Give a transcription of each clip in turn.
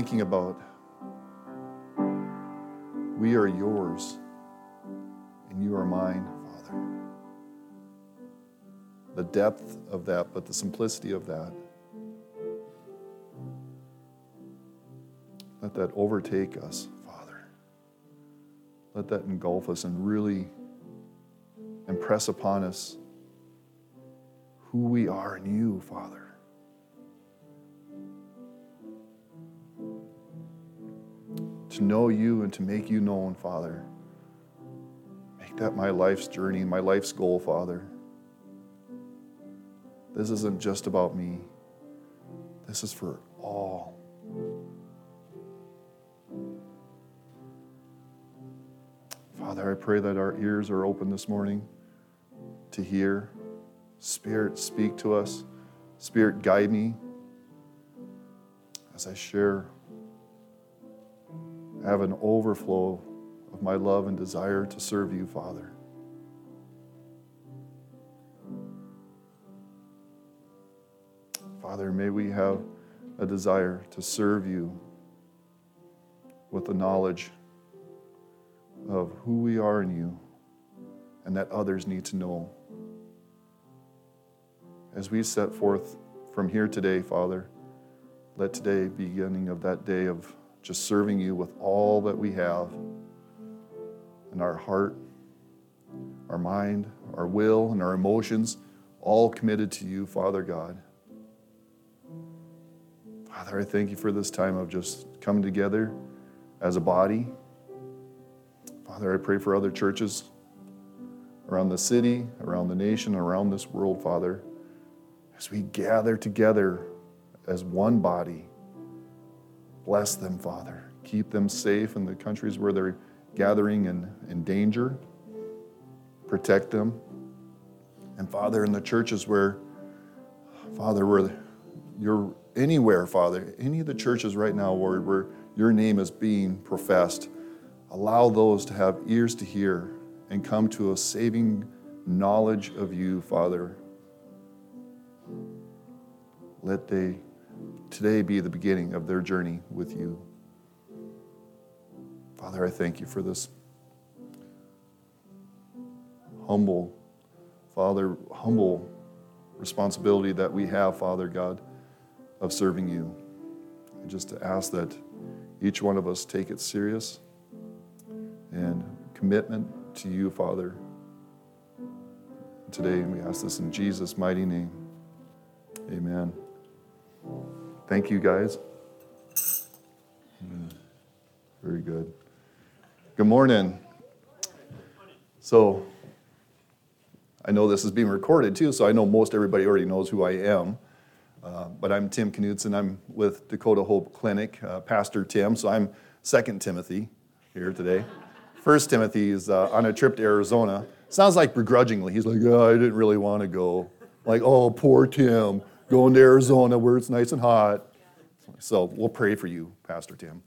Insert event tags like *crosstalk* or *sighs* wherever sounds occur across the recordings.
thinking about we are yours and you are mine, Father. The depth of that, but the simplicity of that. Let that overtake us, Father. Let that engulf us and really impress upon us who we are in you, Father. To know you and to make you known, Father. Make that my life's journey, my life's goal, Father. This isn't just about me, this is for all. Father, I pray that our ears are open this morning to hear. Spirit, speak to us. Spirit, guide me as I share. Have an overflow of my love and desire to serve you, Father. Father, may we have a desire to serve you with the knowledge of who we are in you and that others need to know. As we set forth from here today, Father, let today be beginning of that day of just serving you with all that we have in our heart, our mind, our will, and our emotions, all committed to you, Father God. Father, I thank you for this time of just coming together as a body Father, I pray for other churches around the city, around the nation, around this world, Father, as we gather together as one body. Bless them, Father. Keep them safe in the countries where they're gathering in, in danger. Protect them. And Father, in the churches where, Father, where you're anywhere, Father, any of the churches right now, Lord, where your name is being professed, Allow those to have ears to hear and come to a saving knowledge of you, Father. Let they today be the beginning of their journey with you. Father, I thank you for this humble, Father, humble responsibility that we have, Father God, of serving you. And just to ask that each one of us take it serious and commitment to you, Father. Today, we ask this in Jesus' mighty name. Amen. Thank you, guys. Very good. Good morning. So, I know this is being recorded too, so I know most everybody already knows who I am. Uh, but I'm Tim Knudsen. I'm with Dakota Hope Clinic, uh, Pastor Tim. So I'm Second Timothy here today. First Timothy is uh, on a trip to Arizona. Sounds like begrudgingly. He's like, oh, I didn't really want to go. Like, oh, poor Tim, going to Arizona where it's nice and hot. So we'll pray for you, Pastor Tim.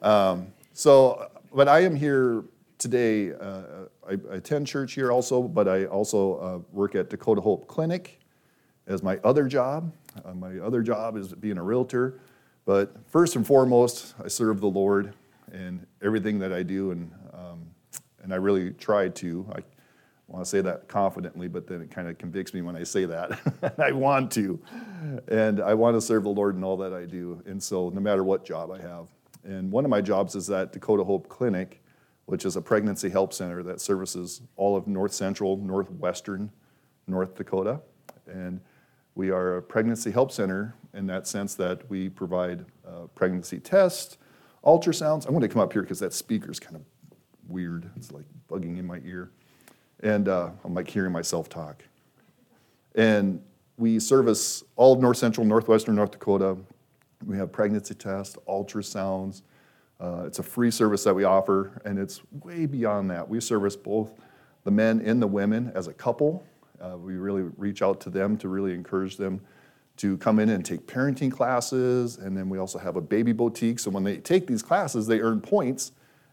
Um, so, but I am here today. Uh, I, I, attend church here also, but I also uh, work at Dakota Hope Clinic as my other job. Uh, my other job is being a realtor. But first and foremost, I serve the Lord in everything that I do, and and I really try to. I want to say that confidently, but then it kind of convicts me when I say that. *laughs* I want to. And I want to serve the Lord in all that I do. And so, no matter what job I have. And one of my jobs is at Dakota Hope Clinic, which is a pregnancy help center that services all of north central, northwestern North Dakota. And we are a pregnancy help center in that sense that we provide uh, pregnancy tests, ultrasounds. I'm going to come up here because that speaker's kind of weird. It's like bugging in my ear. And uh, I'm like hearing myself talk. And we service all of north central, northwestern North Dakota. We have pregnancy tests, ultrasounds. Uh, it's a free service that we offer, and it's way beyond that. We service both the men and the women as a couple. Uh, we really reach out to them to really encourage them to come in and take parenting classes. And then we also have a baby boutique. So when they take these classes, they earn points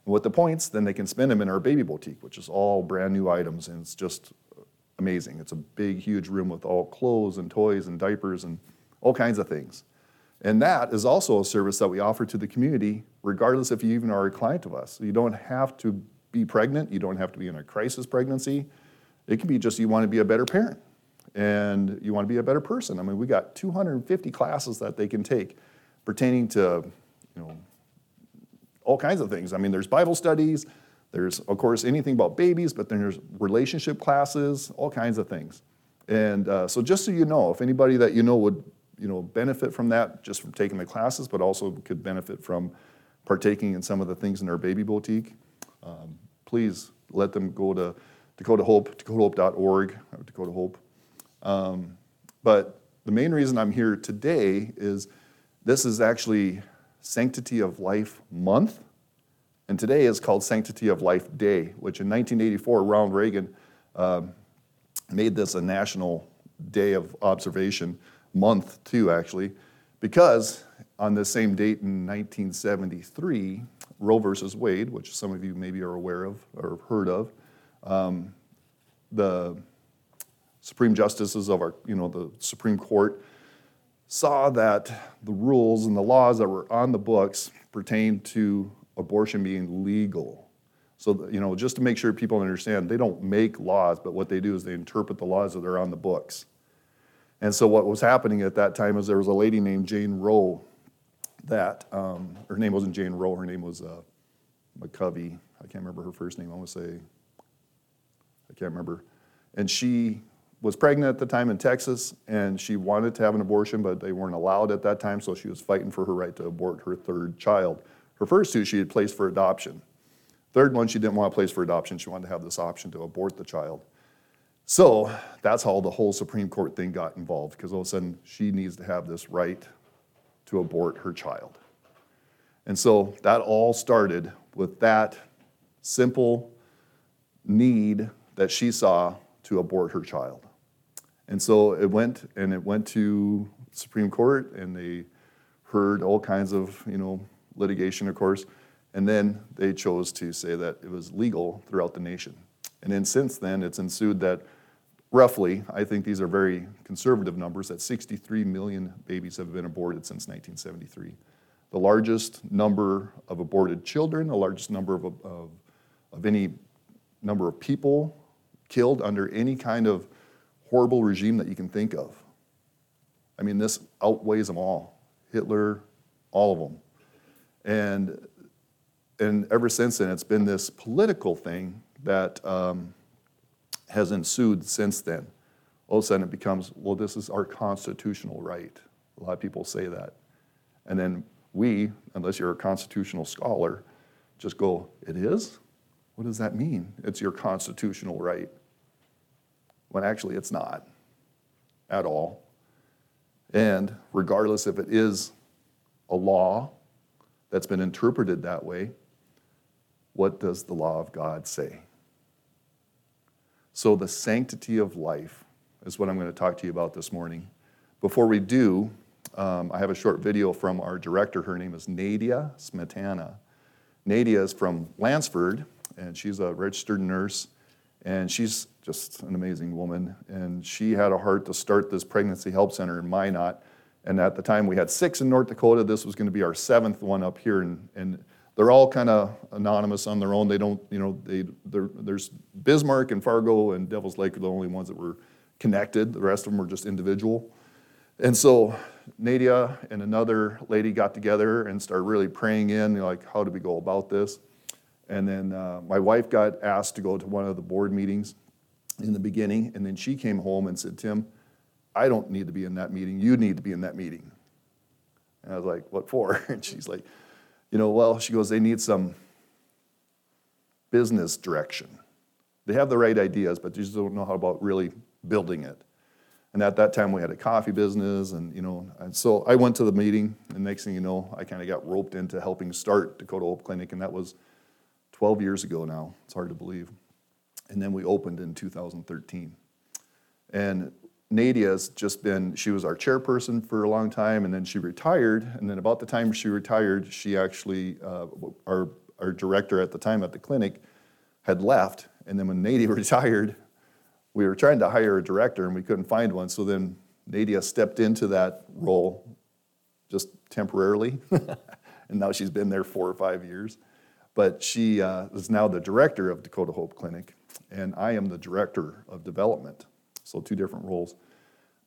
with the points, then they can spend them in our baby boutique, which is all brand new items, and it's just amazing. It's a big, huge room with all clothes and toys and diapers and all kinds of things. And that is also a service that we offer to the community, regardless if you even are a client of us. You don't have to be pregnant, you don't have to be in a crisis pregnancy. It can be just you want to be a better parent and you want to be a better person. I mean, we got 250 classes that they can take pertaining to, you know, all kinds of things. I mean, there's Bible studies, there's, of course, anything about babies, but then there's relationship classes, all kinds of things. And uh, so, just so you know, if anybody that you know would, you know, benefit from that, just from taking the classes, but also could benefit from partaking in some of the things in our baby boutique, um, please let them go to Dakota Hope, dakotahope.org, Dakota Hope. Um, but the main reason I'm here today is this is actually Sanctity of Life Month. And today is called Sanctity of Life Day, which in 1984, Ronald Reagan um, made this a national day of observation, month too, actually, because on the same date in 1973, Roe versus Wade, which some of you maybe are aware of or heard of, um, the Supreme Justices of our, you know, the Supreme Court saw that the rules and the laws that were on the books pertained to abortion being legal. So, you know, just to make sure people understand, they don't make laws, but what they do is they interpret the laws that are on the books. And so, what was happening at that time is there was a lady named Jane Roe that, um, her name wasn't Jane Roe, her name was uh, McCorvey. I can't remember her first name. I want to say, I can't remember. And she was pregnant at the time in Texas, and she wanted to have an abortion, but they weren't allowed at that time, so she was fighting for her right to abort her third child. Her first two she had placed for adoption. Third one, she didn't want to place for adoption. She wanted to have this option to abort the child. So that's how the whole Supreme Court thing got involved, because all of a sudden she needs to have this right to abort her child. And so that all started with that simple need that she saw to abort her child. And so it went and it went to Supreme Court and they heard all kinds of, you know, litigation, of course, and then they chose to say that it was legal throughout the nation. And then since then, it's ensued that roughly, I think these are very conservative numbers, that 63 million babies have been aborted since 1973. The largest number of aborted children, the largest number of, of, of any number of people killed under any kind of horrible regime that you can think of. I mean, this outweighs them all Hitler, all of them. And, and ever since then, it's been this political thing that um, has ensued since then. All of a sudden, it becomes, well, this is our constitutional right. A lot of people say that. And then we, unless you're a constitutional scholar, just go, it is? What does that mean? It's your constitutional right. When actually, it's not at all. And regardless if it is a law that's been interpreted that way, what does the law of God say? So, the sanctity of life is what I'm going to talk to you about this morning. Before we do, um, I have a short video from our director. Her name is Nadia Smetana. Nadia is from Lansford, and she's a registered nurse, and she's just an amazing woman. And she had a heart to start this pregnancy help center in Minot and at the time, we had six in North Dakota. This was going to be our seventh one up here. And, and they're all kind of anonymous on their own. They don't, you know, they, there's Bismarck and Fargo and Devil's Lake are the only ones that were connected. The rest of them were just individual. And so Nadia and another lady got together and started really praying in, like, how do we go about this? And then uh, my wife got asked to go to one of the board meetings in the beginning. And then she came home and said, Tim, I don't need to be in that meeting. You need to be in that meeting. And I was like, What for? *laughs* And she's like, You know, well, she goes, They need some business direction. They have the right ideas, but they just don't know how about really building it. And at that time, we had a coffee business, and you know, and so I went to the meeting, and next thing you know, I kind of got roped into helping start Dakota Hope Clinic, and that was 12 years ago now. It's hard to believe. And then we opened in 2013. And Nadia's just been, she was our chairperson for a long time, and then she retired. And then about the time she retired, she actually, uh, our, our director at the time at the clinic had left. And then when Nadia *laughs* retired, we were trying to hire a director and we couldn't find one. So then Nadia stepped into that role just temporarily. *laughs* and now she's been there four or five years. But she uh, is now the director of Dakota Hope Clinic, and I am the director of development. So, two different roles.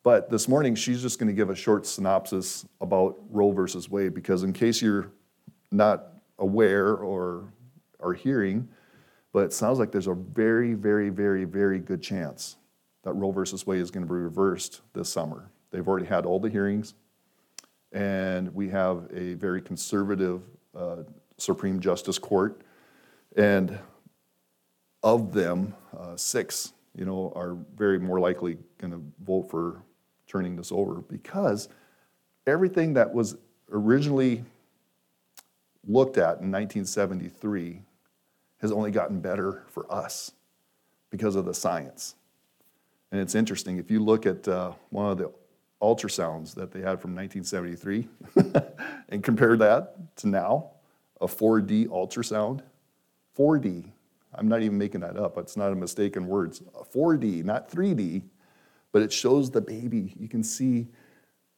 But this morning, she's just going to give a short synopsis about Roe versus Wade, because in case you're not aware or are hearing, but it sounds like there's a very, very, very, very good chance that Roe versus Wade is going to be reversed this summer. They've already had all the hearings, and we have a very conservative uh, Supreme Justice Court, and of them, uh, six, you know, are very more likely going to vote for turning this over because everything that was originally looked at in 1973 has only gotten better for us because of the science. And it's interesting, if you look at uh, one of the ultrasounds that they had from 1973 *laughs* and compare that to now, a 4D ultrasound, 4D, I'm not even making that up, it's not a mistake in words, 4D, not 3D, but it shows the baby. You can see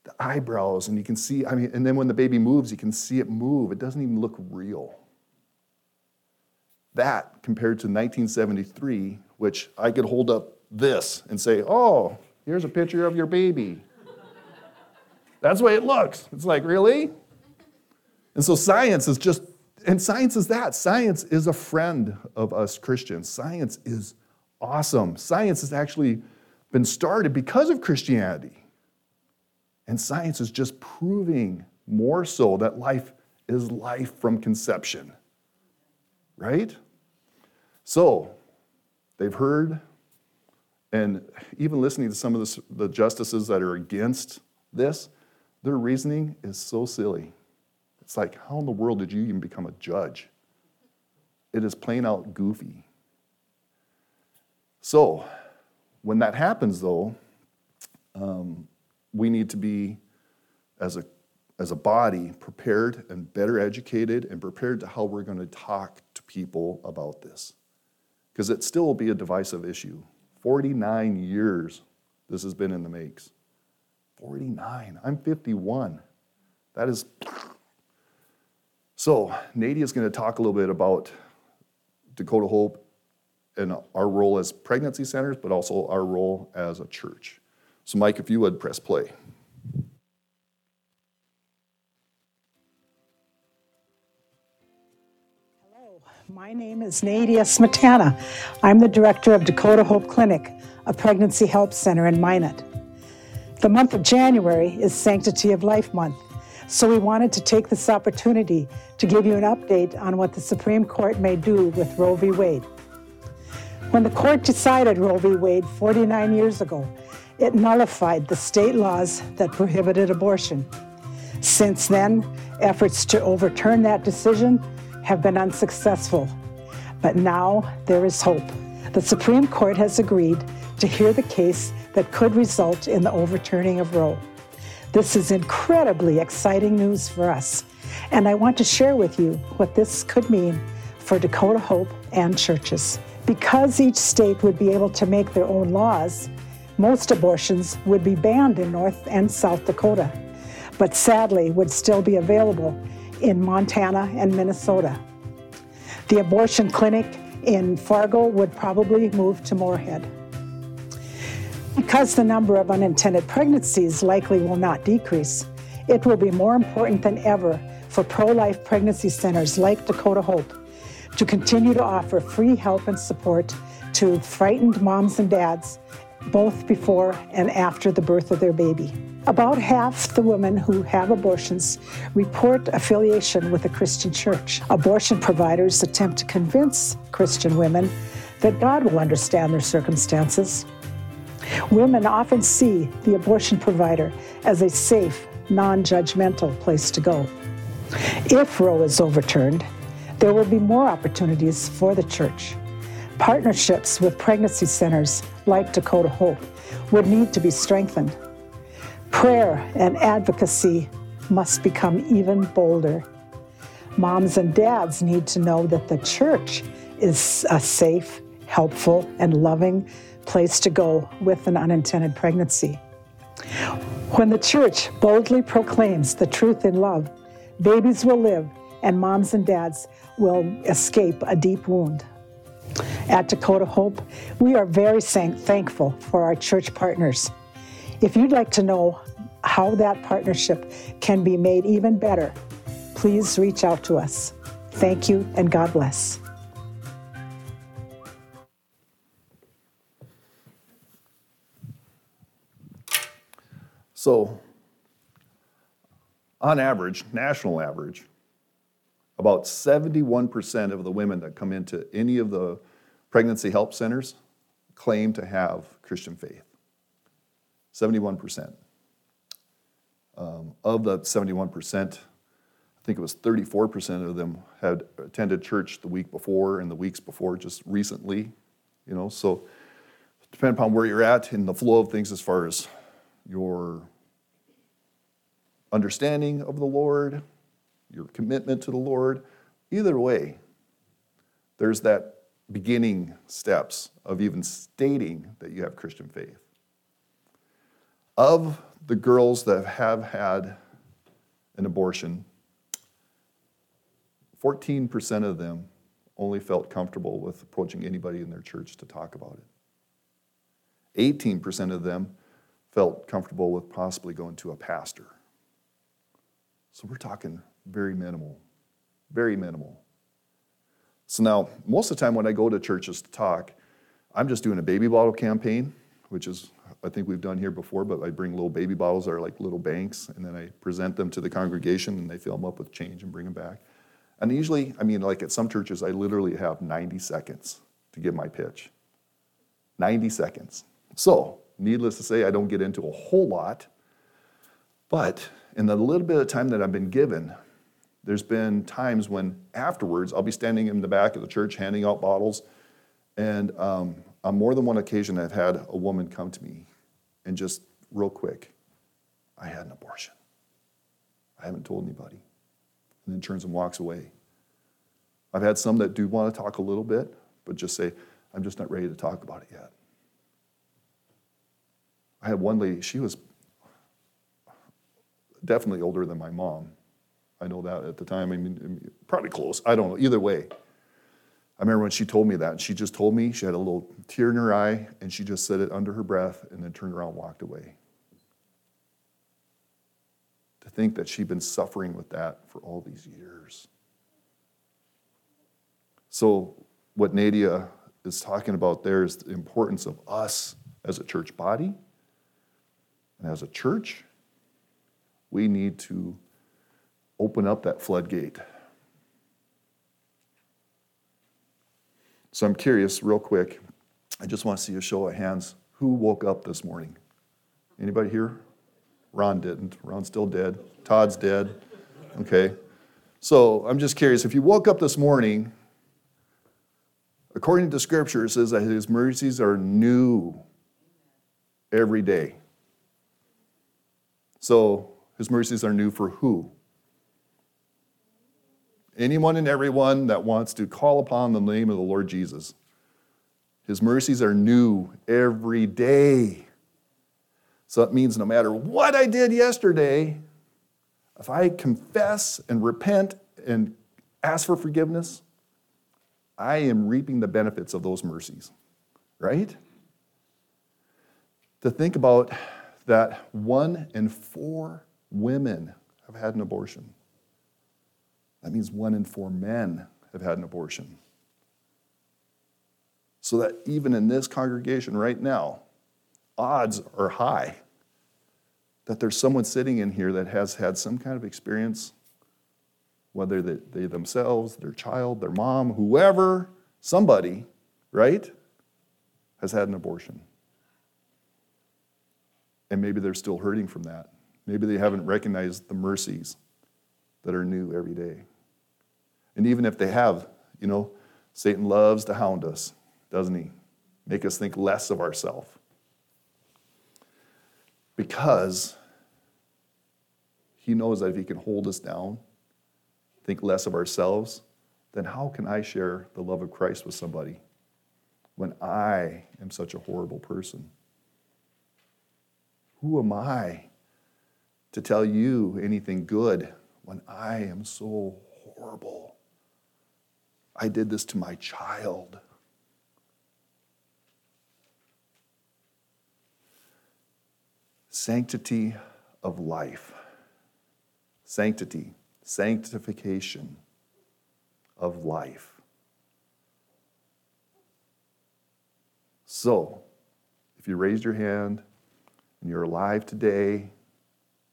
the eyebrows and you can see, I mean, and then when the baby moves, you can see it move. It doesn't even look real. That compared to 1973, which I could hold up this and say, oh, here's a picture of your baby. That's the way it looks. It's like, really? And so science is just, and science is that. Science is a friend of us Christians. Science is awesome. Science has actually been started because of Christianity. And science is just proving more so that life is life from conception. Right? So, they've heard, and even listening to some of the, justices that are against this, their reasoning is so silly. It's like, how in the world did you even become a judge? It is plain out goofy. So, when that happens, though, um, we need to be, as a, as a body, prepared and better educated and prepared to how we're going to talk to people about this because it still will be a divisive issue. 49 years this has been in the makes. 49. I'm 51. That is. So, Nadia is going to talk a little bit about Dakota Hope and our role as pregnancy centers, but also our role as a church. So, Mike, if you would press play. Hello, my name is Nadia Smetana. I'm the director of Dakota Hope Clinic, a pregnancy help center in Minot. The month of January is Sanctity of Life Month, so we wanted to take this opportunity to give you an update on what the Supreme Court may do with Roe v. Wade. When the court decided Roe v. Wade 49 years ago, it nullified the state laws that prohibited abortion. Since then, efforts to overturn that decision have been unsuccessful. But now there is hope. The Supreme Court has agreed to hear the case that could result in the overturning of Roe. This is incredibly exciting news for us, and I want to share with you what this could mean for Dakota Hope and churches. Because each state would be able to make their own laws, most abortions would be banned in North and South Dakota, but sadly would still be available in Montana and Minnesota. The abortion clinic in Fargo would probably move to Moorhead. Because the number of unintended pregnancies likely will not decrease, it will be more important than ever for pro life pregnancy centers like Dakota Hope to continue to offer free help and support to frightened moms and dads, both before and after the birth of their baby. About half the women who have abortions report affiliation with a Christian church. Abortion providers attempt to convince Christian women that God will understand their circumstances. Women often see the abortion provider as a safe, non judgmental place to go. If Roe is overturned, there will be more opportunities for the church. Partnerships with pregnancy centers like Dakota Hope would need to be strengthened. Prayer and advocacy must become even bolder. Moms and dads need to know that the church is a safe, helpful, and loving place to go with an unintended pregnancy. When the church boldly proclaims the truth in love, babies will live and moms and dads will escape a deep wound. At Dakota Hope, we are very thankful for our church partners. If you'd like to know how that partnership can be made even better, please reach out to us. Thank you and God bless. So, on average, national average, about 71% of the women that come into any of the pregnancy help centers claim to have Christian faith. 71%. Um, of the 71%, I think it was 34% of them had attended church the week before and the weeks before, just recently. You know, so depending upon where you're at in the flow of things as far as your understanding of the Lord, your commitment to the Lord. Either way, there's that beginning steps of even stating that you have Christian faith. Of the girls that have had an abortion, 14% of them only felt comfortable with approaching anybody in their church to talk about it. 18% of them felt comfortable with possibly going to a pastor. So we're talking very minimal, very minimal. So now, most of the time when I go to churches to talk, I'm just doing a baby bottle campaign, which is, I think we've done here before, but I bring little baby bottles that are like little banks, and then I present them to the congregation, and they fill them up with change and bring them back. And usually, I mean, like at some churches, I literally have 90 seconds to give my pitch. 90 seconds. So, needless to say, I don't get into a whole lot, but in the little bit of time that I've been given, there's been times when afterwards I'll be standing in the back of the church handing out bottles, and um, on more than one occasion I've had a woman come to me and just real quick, I had an abortion. I haven't told anybody. And then turns and walks away. I've had some that do want to talk a little bit, but just say, I'm just not ready to talk about it yet. I had one lady, she was definitely older than my mom. I know that at the time. I mean, probably close. I don't know. Either way. I remember when she told me that. And she just told me she had a little tear in her eye, and she just said it under her breath and then turned around and walked away. To think that she'd been suffering with that for all these years. So, what Nadia is talking about there is the importance of us as a church body and as a church we need to open up that floodgate. So I'm curious, real quick, I just want to see a show of hands. Who woke up this morning? Anybody here? Ron didn't. Ron's still dead. Todd's dead. Okay. So I'm just curious if you woke up this morning, according to Scripture, it says that His mercies are new every day. So his mercies are new for who? Anyone and everyone that wants to call upon the name of the Lord Jesus. His mercies are new every day. So it means no matter what I did yesterday, if I confess and repent and ask for forgiveness, I am reaping the benefits of those mercies, right? To think about that one in four women have had an abortion. That means one in four men have had an abortion. So that even in this congregation right now, odds are high that there's someone sitting in here that has had some kind of experience, whether they, they themselves, their child, their mom, whoever, somebody, right, has had an abortion. And maybe they're still hurting from that. Maybe they haven't recognized the mercies that are new every day. And even if they have, you know, Satan loves to hound us, doesn't he? Make us think less of ourselves. Because he knows that if he can hold us down, think less of ourselves, then how can I share the love of Christ with somebody when I am such a horrible person? Who am I to tell you anything good when I am so horrible. I did this to my child. Sanctity of life. Sanctity, sanctification of life. So, if you raised your hand and you're alive today,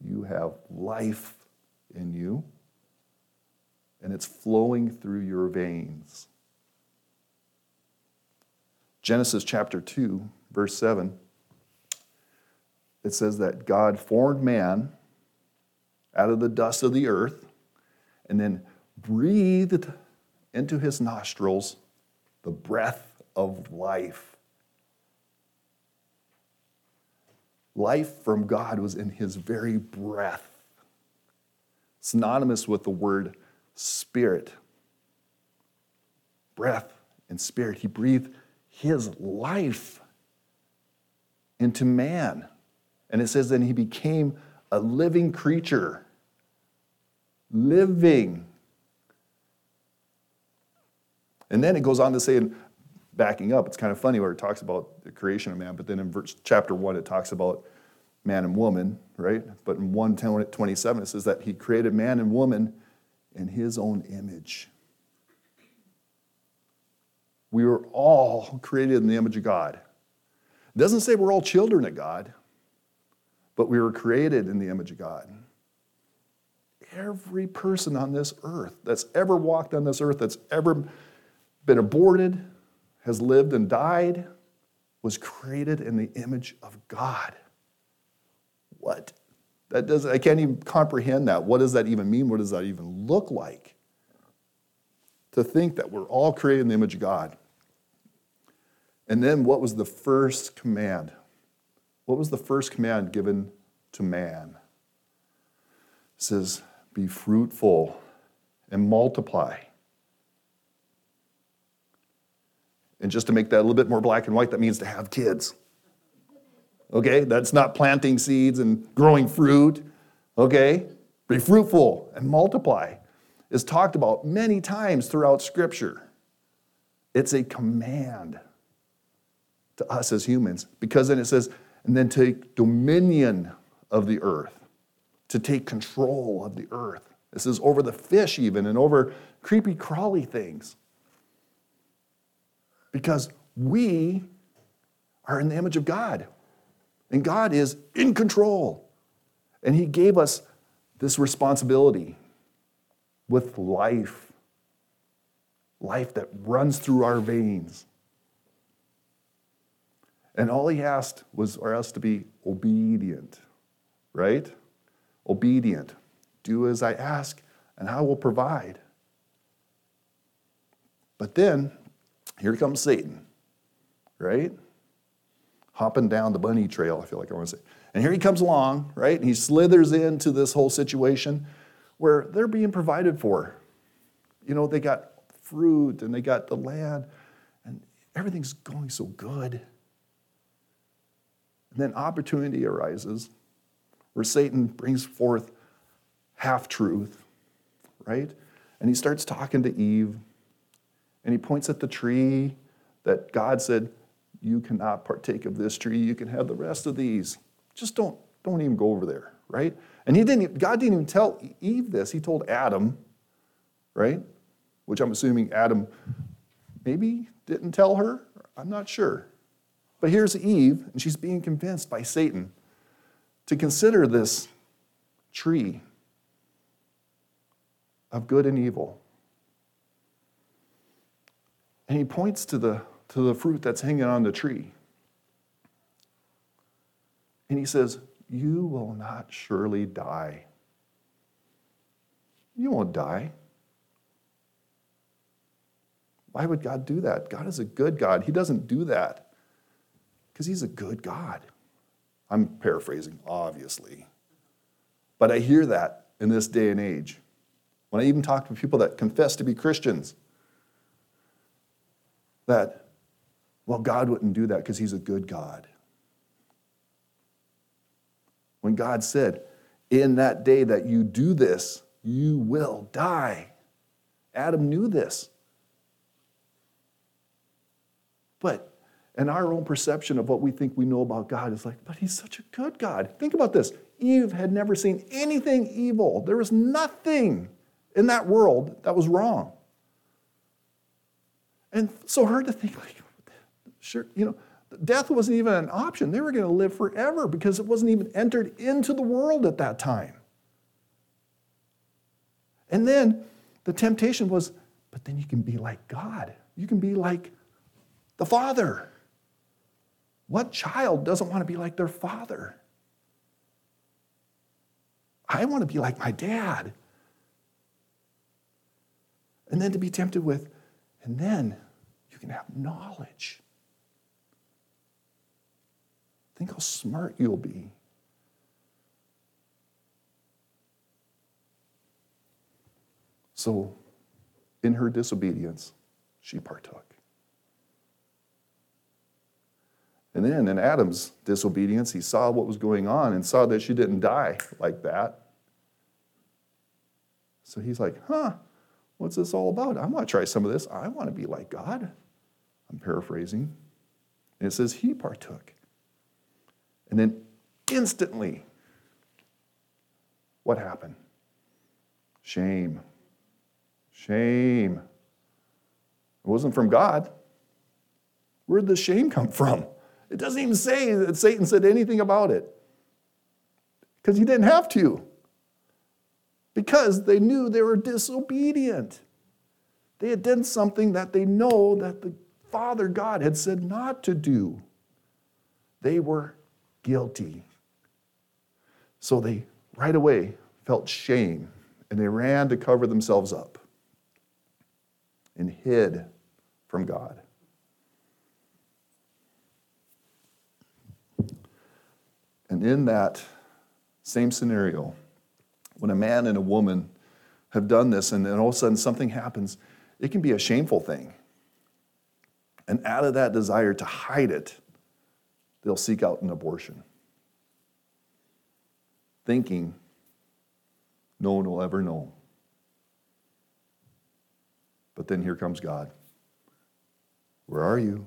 you have life in you, and it's flowing through your veins. Genesis chapter 2, verse 7, it says that God formed man out of the dust of the earth and then breathed into his nostrils the breath of life. Life from God was in his very breath, synonymous with the word spirit. Breath and spirit. He breathed his life into man. And it says, then he became a living creature. Living. And then it goes on to say, backing up, it's kind of funny where it talks about the creation of man, but then in verse, chapter 1, it talks about man and woman, right? But in 127, it says that he created man and woman in his own image. We were all created in the image of God. It doesn't say we're all children of God, but we were created in the image of God. Every person on this earth that's ever walked on this earth, that's ever been aborted, has lived and died, was created in the image of God. What? That does I can't even comprehend that. What does that even mean? What does that even look like? To think that we're all created in the image of God. And then what was the first command? What was the first command given to man? It says, Be fruitful and multiply. And just to make that a little bit more black and white, that means to have kids. Okay? That's not planting seeds and growing fruit. Okay? Be fruitful and multiply is talked about many times throughout Scripture. It's a command to us as humans because then it says, and then take dominion of the earth, to take control of the earth. This is over the fish, even, and over creepy, crawly things. Because we are in the image of God. And God is in control. And He gave us this responsibility with life, life that runs through our veins. And all He asked was for us to be obedient, right? Obedient. Do as I ask, and I will provide. But then, here comes Satan, right? hopping down the bunny trail, I feel like I want to say. And here he comes along, right? And he slithers into this whole situation where they're being provided for. You know, they got fruit and they got the land, and everything's going so good. And then opportunity arises where Satan brings forth half truth, right? And he starts talking to Eve, and he points at the tree that God said, you cannot partake of this tree. You can have the rest of these. Just don't, don't even go over there, right? And he didn't, God didn't even tell Eve this. He told Adam, right? Which I'm assuming Adam maybe didn't tell her. I'm not sure. But here's Eve, and she's being convinced by Satan to consider this tree of good and evil. And he points to the to the fruit that's hanging on the tree. And he says, You will not surely die. You won't die. Why would God do that? God is a good God. He doesn't do that because He's a good God. I'm paraphrasing, obviously. But I hear that in this day and age. When I even talk to people that confess to be Christians, that well, God wouldn't do that because He's a good God. When God said, In that day that you do this, you will die. Adam knew this. But, and our own perception of what we think we know about God is like, but he's such a good God. Think about this Eve had never seen anything evil, there was nothing in that world that was wrong. And so hard to think, like, sure, you know, death wasn't even an option. They were going to live forever because it wasn't even entered into the world at that time. And then the temptation was, but then you can be like God. You can be like the Father. What child doesn't want to be like their father? I want to be like my dad. And then to be tempted with, and then you can have knowledge. Think how smart you'll be. So, in her disobedience, she partook. And then in Adam's disobedience, he saw what was going on and saw that she didn't die like that. So he's like, huh, what's this all about? I want to try some of this. I want to be like God. I'm paraphrasing. And it says he partook. And then instantly, what happened? Shame. Shame. It wasn't from God. Where did the shame come from? It doesn't even say that Satan said anything about it because he didn't have to. Because they knew they were disobedient. They had done something that they know that the Father God had said not to do. They were guilty. So they right away felt shame and they ran to cover themselves up and hid from God. And in that same scenario, when a man and a woman have done this and then all of a sudden something happens, it can be a shameful thing. And out of that desire to hide it, they'll seek out an abortion, thinking no one will ever know. But then here comes God. Where are you?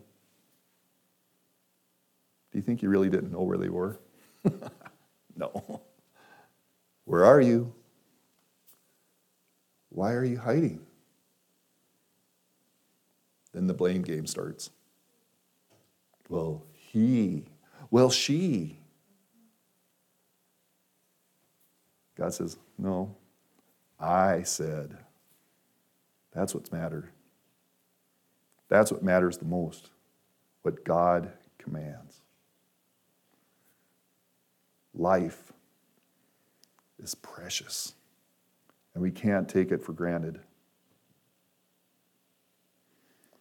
Do you think you really didn't know where they were? *laughs* no. Where are you? Why are you hiding? Then the blame game starts. Well, he. Well, she. God says, No, I said. That's what's mattered. That's what matters the most, what God commands life is precious, and we can't take it for granted.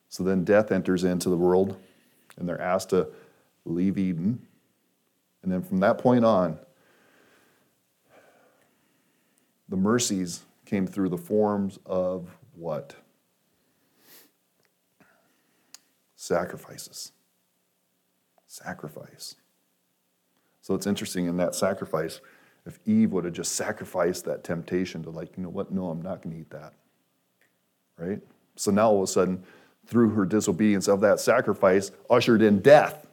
So then death enters into the world, and they're asked to leave Eden. And then from that point on, the mercies came through the forms of what? Sacrifices. Sacrifice. So it's interesting in that sacrifice, if Eve would have just sacrificed that temptation to, like, you know what, no, I'm not going to eat that. Right? So now all of a sudden, through her disobedience of that sacrifice, ushered in death.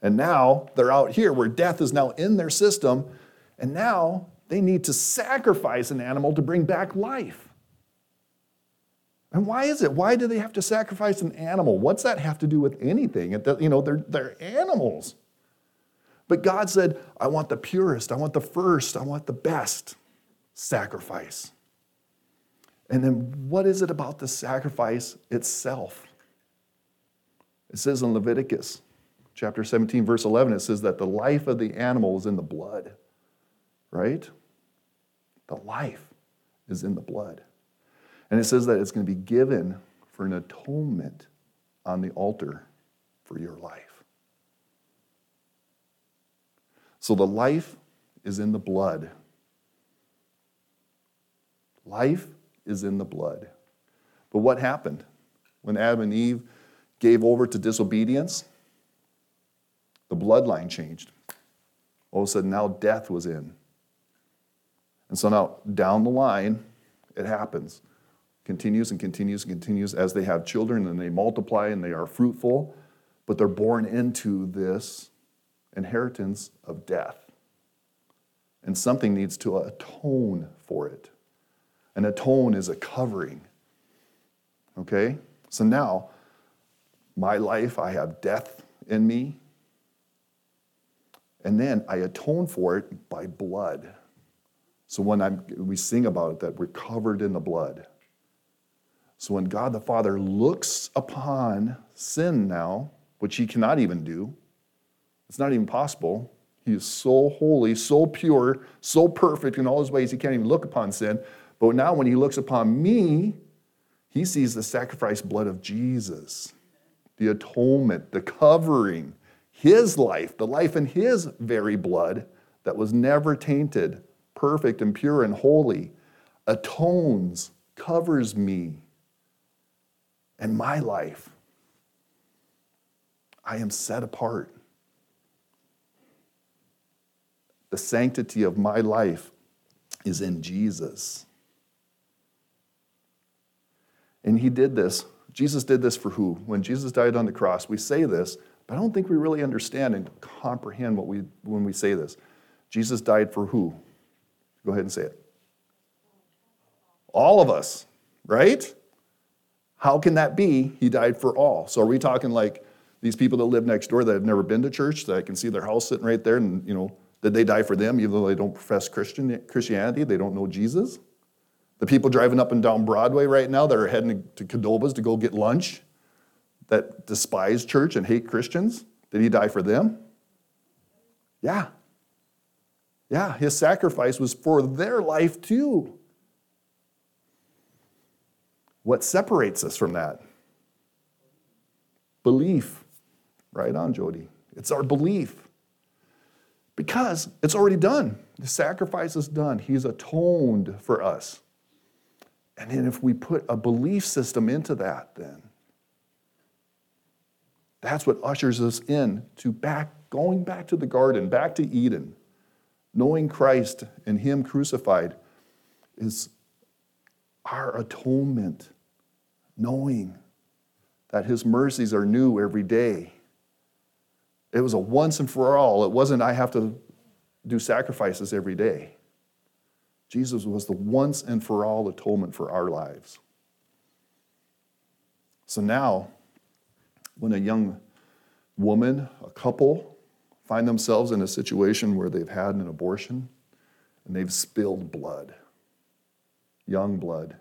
And now they're out here where death is now in their system, and now they need to sacrifice an animal to bring back life. And why is it? Why do they have to sacrifice an animal? What's that have to do with anything? You know, they're, they're animals. But God said, I want the purest, I want the first, I want the best sacrifice. And then what is it about the sacrifice itself? It says in Leviticus chapter 17, verse 11, it says that the life of the animal is in the blood, right? The life is in the blood. And it says that it's going to be given for an atonement on the altar for your life. So the life is in the blood. Life is in the blood. But what happened when Adam and Eve gave over to disobedience? The bloodline changed. All of a sudden, now death was in And so now, down the line, it happens. Continues and continues and continues as they have children and they multiply and they are fruitful, but they're born into this inheritance of death. And something needs to atone for it. An atone is a covering. Okay? So now, my life, I have death in me. And then I atone for it by blood. So when I'm, we sing about it, that we're covered in the blood. So when God the Father looks upon sin now, which he cannot even do, it's not even possible. He is so holy, so pure, so perfect in all his ways, he can't even look upon sin. But now when he looks upon me, he sees the sacrificed blood of Jesus, the atonement, the covering, his life, the life in his very blood that was never tainted, perfect and pure and holy, atones, covers me and my life. I am set apart. The sanctity of my life is in Jesus. And he did this. Jesus did this for who? When Jesus died on the cross, we say this, but I don't think we really understand and comprehend what we when we say this. Jesus died for who? Go ahead and say it. All of us, right? How can that be? He died for all. So are we talking like these people that live next door that have never been to church, that I can see their house sitting right there, and you know, did they die for them, even though they don't profess Christian Christianity, they don't know Jesus? The people driving up and down Broadway right now that are heading to Qdoba's to go get lunch, that despise church and hate Christians, did he die for them? Yeah. Yeah, his sacrifice was for their life too. What separates us from that? Belief. Right on, Jody. It's our belief. Because it's already done. The sacrifice is done. He's atoned for us. And then if we put a belief system into that, then that's what ushers us in to back, going back to the garden, back to Eden. Knowing Christ and Him crucified is our atonement. Knowing that His mercies are new every day. It was a once and for all. It wasn't, I have to do sacrifices every day. Jesus was the once and for all atonement for our lives. So now, when a young woman, a couple, find themselves in a situation where they've had an abortion and they've spilled blood, young blood,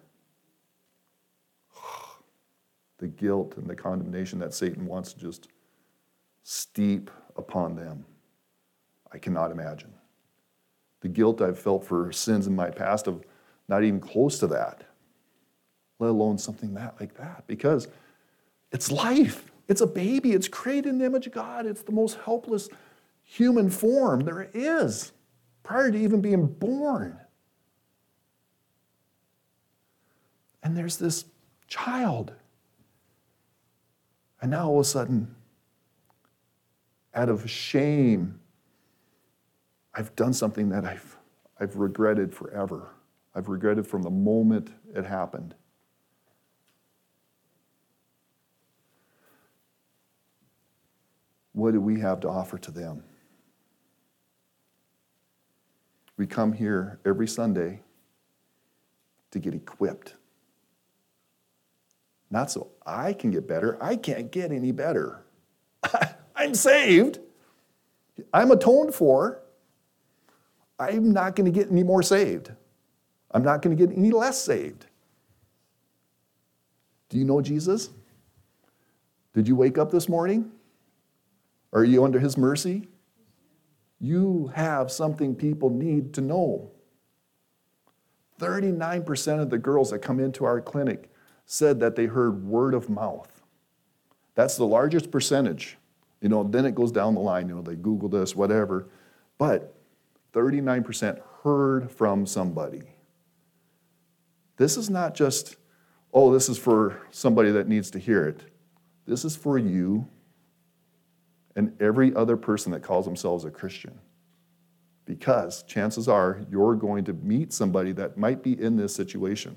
*sighs* the guilt and the condemnation that Satan wants to just steep upon them, I cannot imagine the guilt I've felt for sins in my past of not even close to that, let alone something that like that, because it's life. It's a baby. It's created in the image of God. It's the most helpless human form there is prior to even being born. And there's this child. And now all of a sudden, out of shame I've done something that I've, I've regretted forever. I've regretted from the moment it happened. What do we have to offer to them? We come here every Sunday to get equipped. Not so I can get better. I can't get any better. *laughs* I'm saved. I'm atoned for. I'm not going to get any more saved. I'm not going to get any less saved. Do you know Jesus? Did you wake up this morning? Are you under his mercy? You have something people need to know. 39% of the girls that come into our clinic said that they heard word of mouth. That's the largest percentage. You know, then it goes down the line, you know, they Google this, whatever. But 39% heard from somebody. This is not just, oh, this is for somebody that needs to hear it. This is for you and every other person that calls themselves a Christian. because chances are you're going to meet somebody that might be in this situation.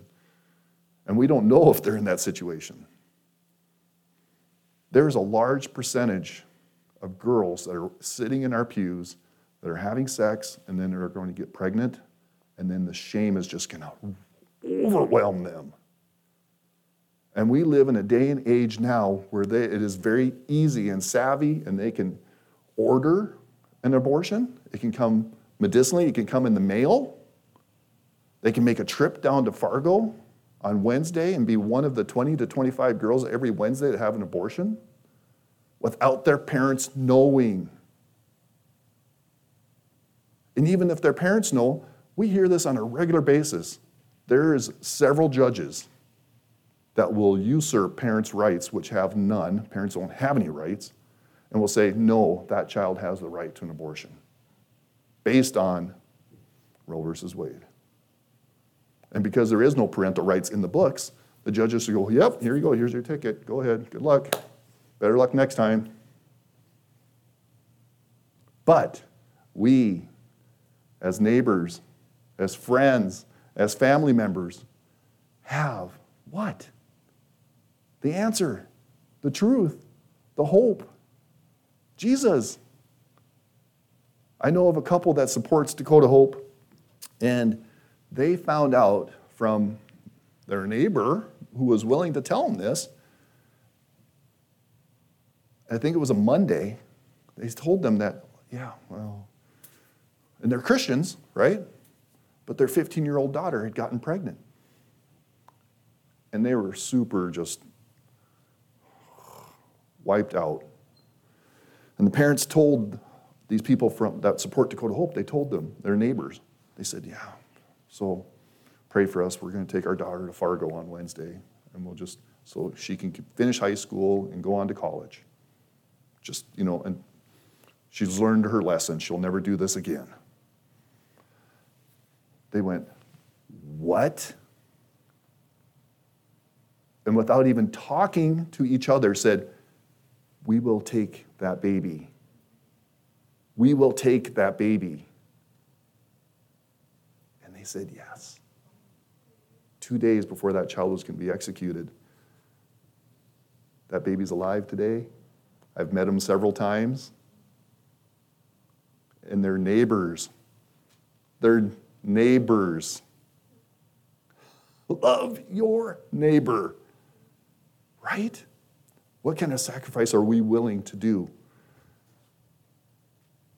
And we don't know if they're in that situation. There's a large percentage of girls that are sitting in our pews that are having sex and then they are going to get pregnant, and then the shame is just going to overwhelm them. And we live in a day and age now where they, it is very easy and savvy, and they can order an abortion. It can come medicinally, it can come in the mail. They can make a trip down to Fargo on Wednesday and be one of the 20 to 25 girls every Wednesday that have an abortion without their parents knowing. And even if their parents know, we hear this on a regular basis. There's several judges that will usurp parents' rights, which have none. Parents don't have any rights, and will say, no, that child has the right to an abortion based on Roe versus Wade. And because there is no parental rights in the books, the judges will go, yep, here you go, here's your ticket, go ahead, good luck, better luck next time. But we, as neighbors, as friends, as family members, have what? The answer, the truth, the hope. Jesus. I know of a couple that supports Dakota Hope, and they found out from their neighbor who was willing to tell them this. I think it was a Monday. They told them that, yeah, well, and they're Christians, right? But their 15 year old daughter had gotten pregnant. And they were super just wiped out. And the parents told these people from that support Dakota Hope, they told them, their neighbors, they said, yeah, so pray for us. We're going to take our daughter to Fargo on Wednesday, and we'll just, so she can finish high school and go on to college. Just, you know, and she's learned her lesson. She'll never do this again. They went, What? And without even talking to each other, said, We will take that baby. We will take that baby. And they said, Yes. Two days before that child was going to be executed. That baby's alive today. I've met them several times. And their neighbors, their neighbors. Love your neighbor, right? What kind of sacrifice are we willing to do?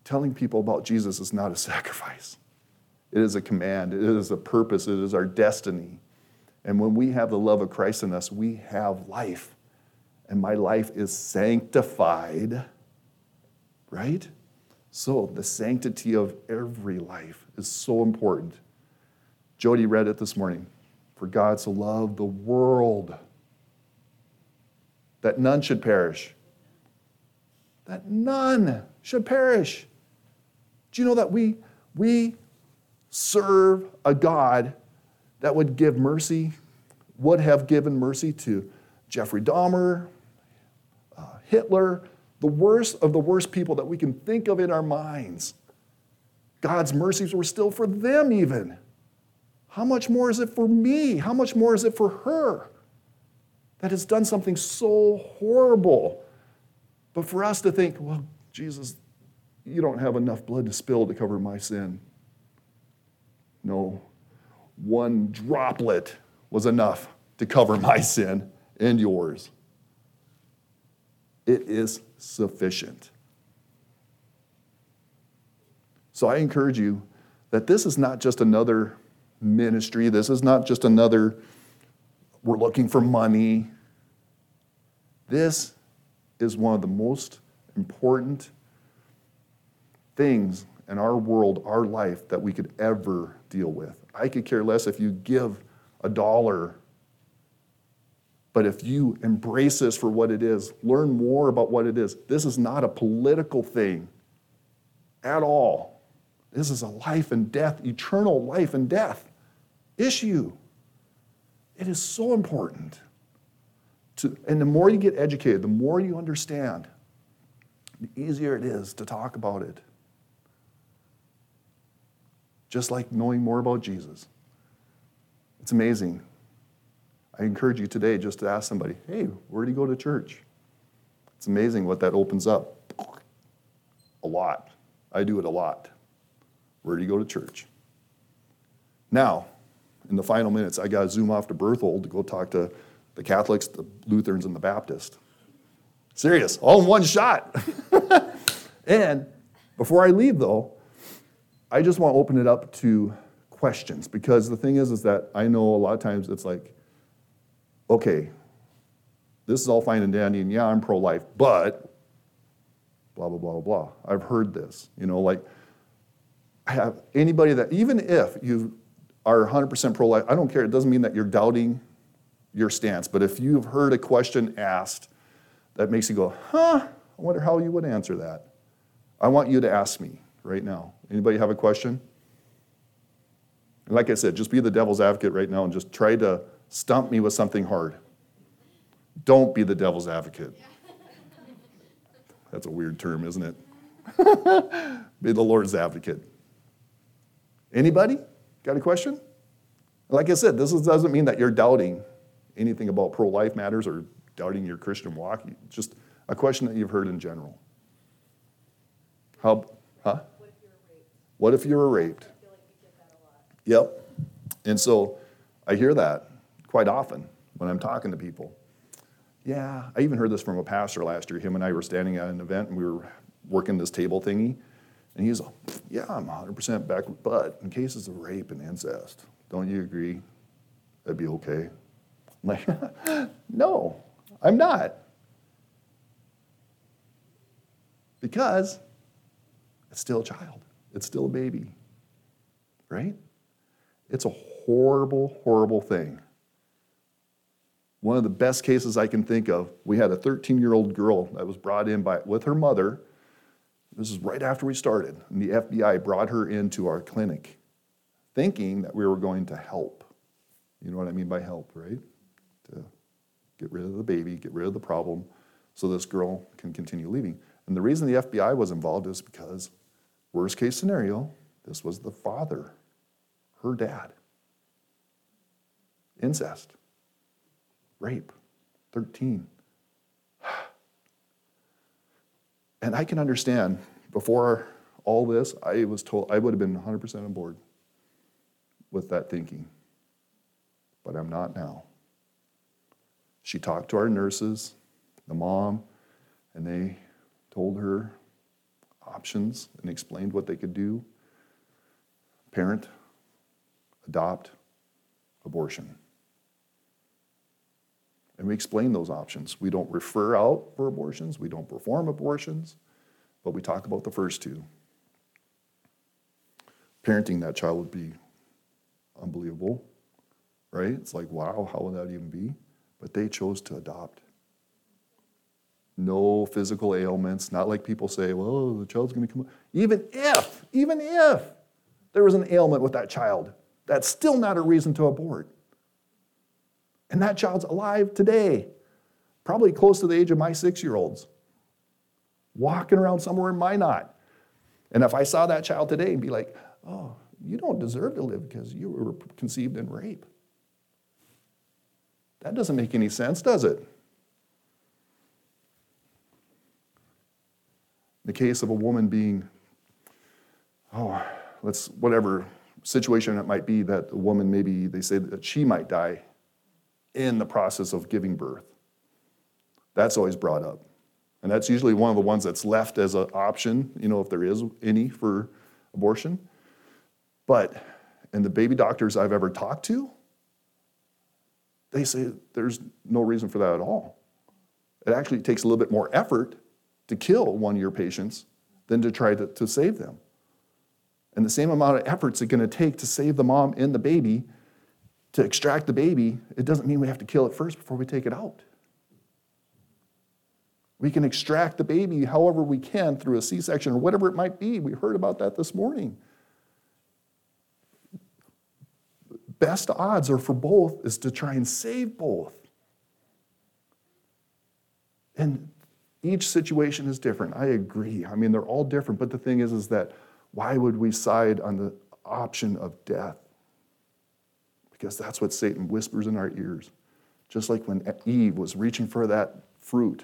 Telling people about Jesus is not a sacrifice. It is a command, it is a purpose, it is our destiny. And when we have the love of Christ in us, we have life. And my life is sanctified, right? So, the sanctity of every life is so important. Jody read it this morning. For God so loved the world that none should perish. That none should perish. Do you know that we, we serve a God that would give mercy, would have given mercy to Jeffrey Dahmer, Hitler, the worst of the worst people that we can think of in our minds. God's mercies were still for them, even. How much more is it for me? How much more is it for her that has done something so horrible? But for us to think, well, Jesus, you don't have enough blood to spill to cover my sin. No, one droplet was enough to cover my *laughs* sin and yours. It is sufficient. So I encourage you that this is not just another ministry, this is not just another, we're looking for money. This is one of the most important things in our world, our life, that we could ever deal with. I could care less if you give a dollar but if you embrace this for what it is, learn more about what it is. This is not a political thing at all. This is a life and death, eternal life and death issue. It is so important. To, and the more you get educated, the more you understand, the easier it is to talk about it. just like knowing more about Jesus. It's amazing. I encourage you today just to ask somebody, hey, where do you go to church? It's amazing what that opens up. A lot. I do it a lot. Where do you go to church? Now, in the final minutes, I got to zoom off to Berthold to go talk to the Catholics, the Lutherans, and the Baptists. Serious, all in one shot. *laughs* and before I leave, though, I just want to open it up to questions because the thing is, is that I know a lot of times it's like, okay, this is all fine and dandy, and yeah, I'm pro life, but blah, blah, blah, blah. I've heard this. You know, like, have anybody that, even if you are 100% pro life, I don't care. It doesn't mean that you're doubting your stance. But if you've heard a question asked that makes you go, huh, I wonder how you would answer that. I want you to ask me right now. Anybody have a question? Like I said, just be the devil's advocate right now and just try to stump me with something hard. Don't be the devil's advocate. That's a weird term, isn't it? *laughs* be the Lord's advocate. Anybody got a question? Like I said, this doesn't mean that you're doubting anything about pro life matters or doubting your Christian walk. Just a question that you've heard in general. How, huh? What if you were raped? Yep. And so I hear that quite often when I'm talking to people. Yeah, I even heard this from a pastor last year. Him and I were standing at an event and we were working this table thingy. And he's like, Yeah, I'm 100% back, but in cases of rape and incest, don't you agree? That'd be okay. I'm like, *laughs* No, I'm not. Because it's still a child, it's still a baby, right? It's a horrible, horrible thing. One of the best cases I can think of, we had a 13 year old girl that was brought in by, with her mother. This is right after we started, and the FBI brought her into our clinic thinking that we were going to help. You know what I mean by help, right? To get rid of the baby, get rid of the problem, so this girl can continue leaving. And the reason the FBI was involved is because, worst case scenario, this was the father, her dad. Incest rape, 13. *sighs* And I can understand, before all this, I was told I would have been 100% on board with that thinking. But I'm not now. She talked to our nurses, the mom, and they told her options and explained what they could do parent, adopt, abortion. And we explain those options. We don't refer out for abortions, we don't perform abortions, but we talk about the first two. Parenting that child would be unbelievable, right? It's like, wow, how would that even be? But they chose to adopt. No physical ailments, not like people say, well, the child's gonna come. Even if, even if there was an ailment with that child, that's still not a reason to abort. And that child's alive today, probably close to the age of my six year olds, walking around somewhere in Minot. And if I saw that child today and be like, oh, you don't deserve to live because you were conceived in rape. That doesn't make any sense, does it? In The case of a woman being, oh, let's, whatever situation it might be, that a woman maybe, they say that she might die in the process of giving birth. That's always brought up. And that's usually one of the ones that's left as an option, you know, if there is any for abortion. But in the baby doctors I've ever talked to, they say there's no reason for that at all. It actually takes a little bit more effort to kill one of your patients than to try to, to save them. And the same amount of efforts it's going to take to save the mom and the baby to extract the baby, it doesn't mean we have to kill it first before we take it out. We can extract the baby however we can through a C section or whatever it might be. We heard about that this morning. Best odds are for both is to try and save both. And each situation is different. I agree. I mean, they're all different, but the thing is, is that why would we side on the option of death. Because that's what Satan whispers in our ears. Just like when Eve was reaching for that fruit,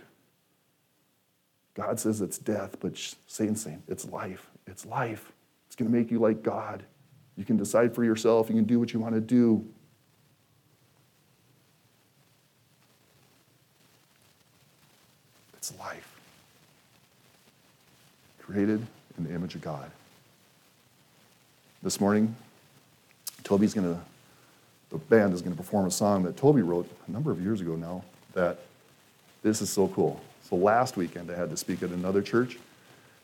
God says it's death, but Satan's saying it's life. It's life. It's going to make you like God. You can decide for yourself. You can do what you want to do. It's life. Created in the image of God. This morning, Toby's going to, the band is going to perform a song that Toby wrote a number of years ago now that this is so cool. So last weekend, I had to speak at another church,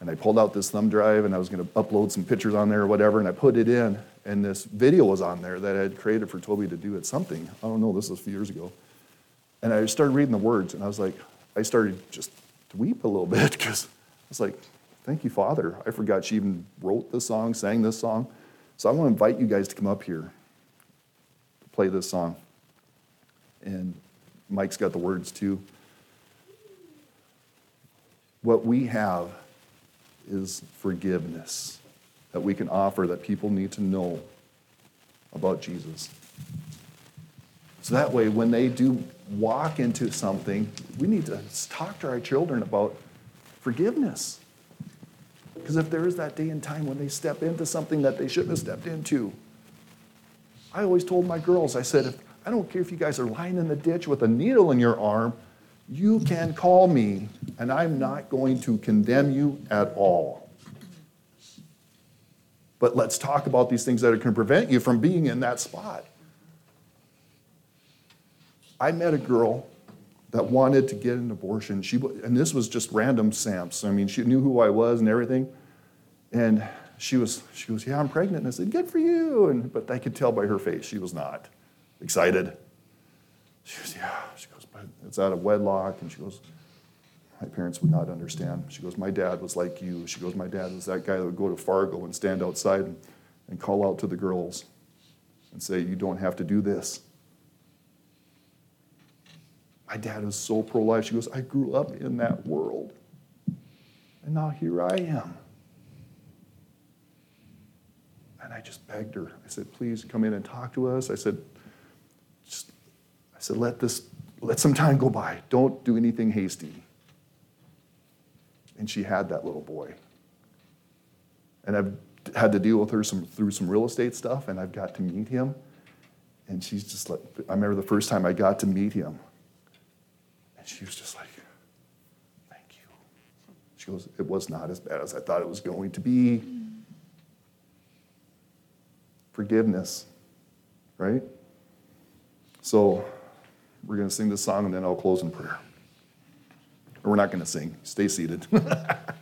and I pulled out this thumb drive, and I was going to upload some pictures on there or whatever, and I put it in, and this video was on there that I had created for Toby to do at something. I don't know, this was a few years ago. And I started reading the words, and I was like, I started just to weep a little *laughs* bit because I was like, thank you, Father. I forgot she even wrote this song, sang this song. So I want to invite you guys to come up here play this song. And Mike's got the words too. What we have is forgiveness that we can offer that people need to know about Jesus. So that way, when they do walk into something, we need to talk to our children about forgiveness. Because if there is that day and time when they step into something that they shouldn't have stepped into, I always told my girls, I said, if, I don't care if you guys are lying in the ditch with a needle in your arm, you can call me, and I'm not going to condemn you at all. But let's talk about these things that can prevent you from being in that spot. I met a girl that wanted to get an abortion. She, and this was just random Samps. I mean, she knew who I was and everything. And she was, she goes, yeah, I'm pregnant. And I said, good for you. And, but I could tell by her face, she was not excited. She goes, yeah. She goes, but it's out of wedlock. And she goes, my parents would not understand. She goes, my dad was like you. She goes, my dad was that guy that would go to Fargo and stand outside and, and call out to the girls and say, you don't have to do this. My dad was so pro life. She goes, I grew up in that world. And now here I am. And I just begged her. I said, please come in and talk to us. I said, just, I said, let this, let some time go by. Don't do anything hasty. And she had that little boy. And I've had to deal with her some, through some real estate stuff, and I've got to meet him. And she's just like, I remember the first time I got to meet him. And she was just like, thank you. She goes, it was not as bad as I thought it was going to be. Forgiveness, right? So we're going to sing this song and then I'll close in prayer. Or we're not going to sing. Stay seated. *laughs*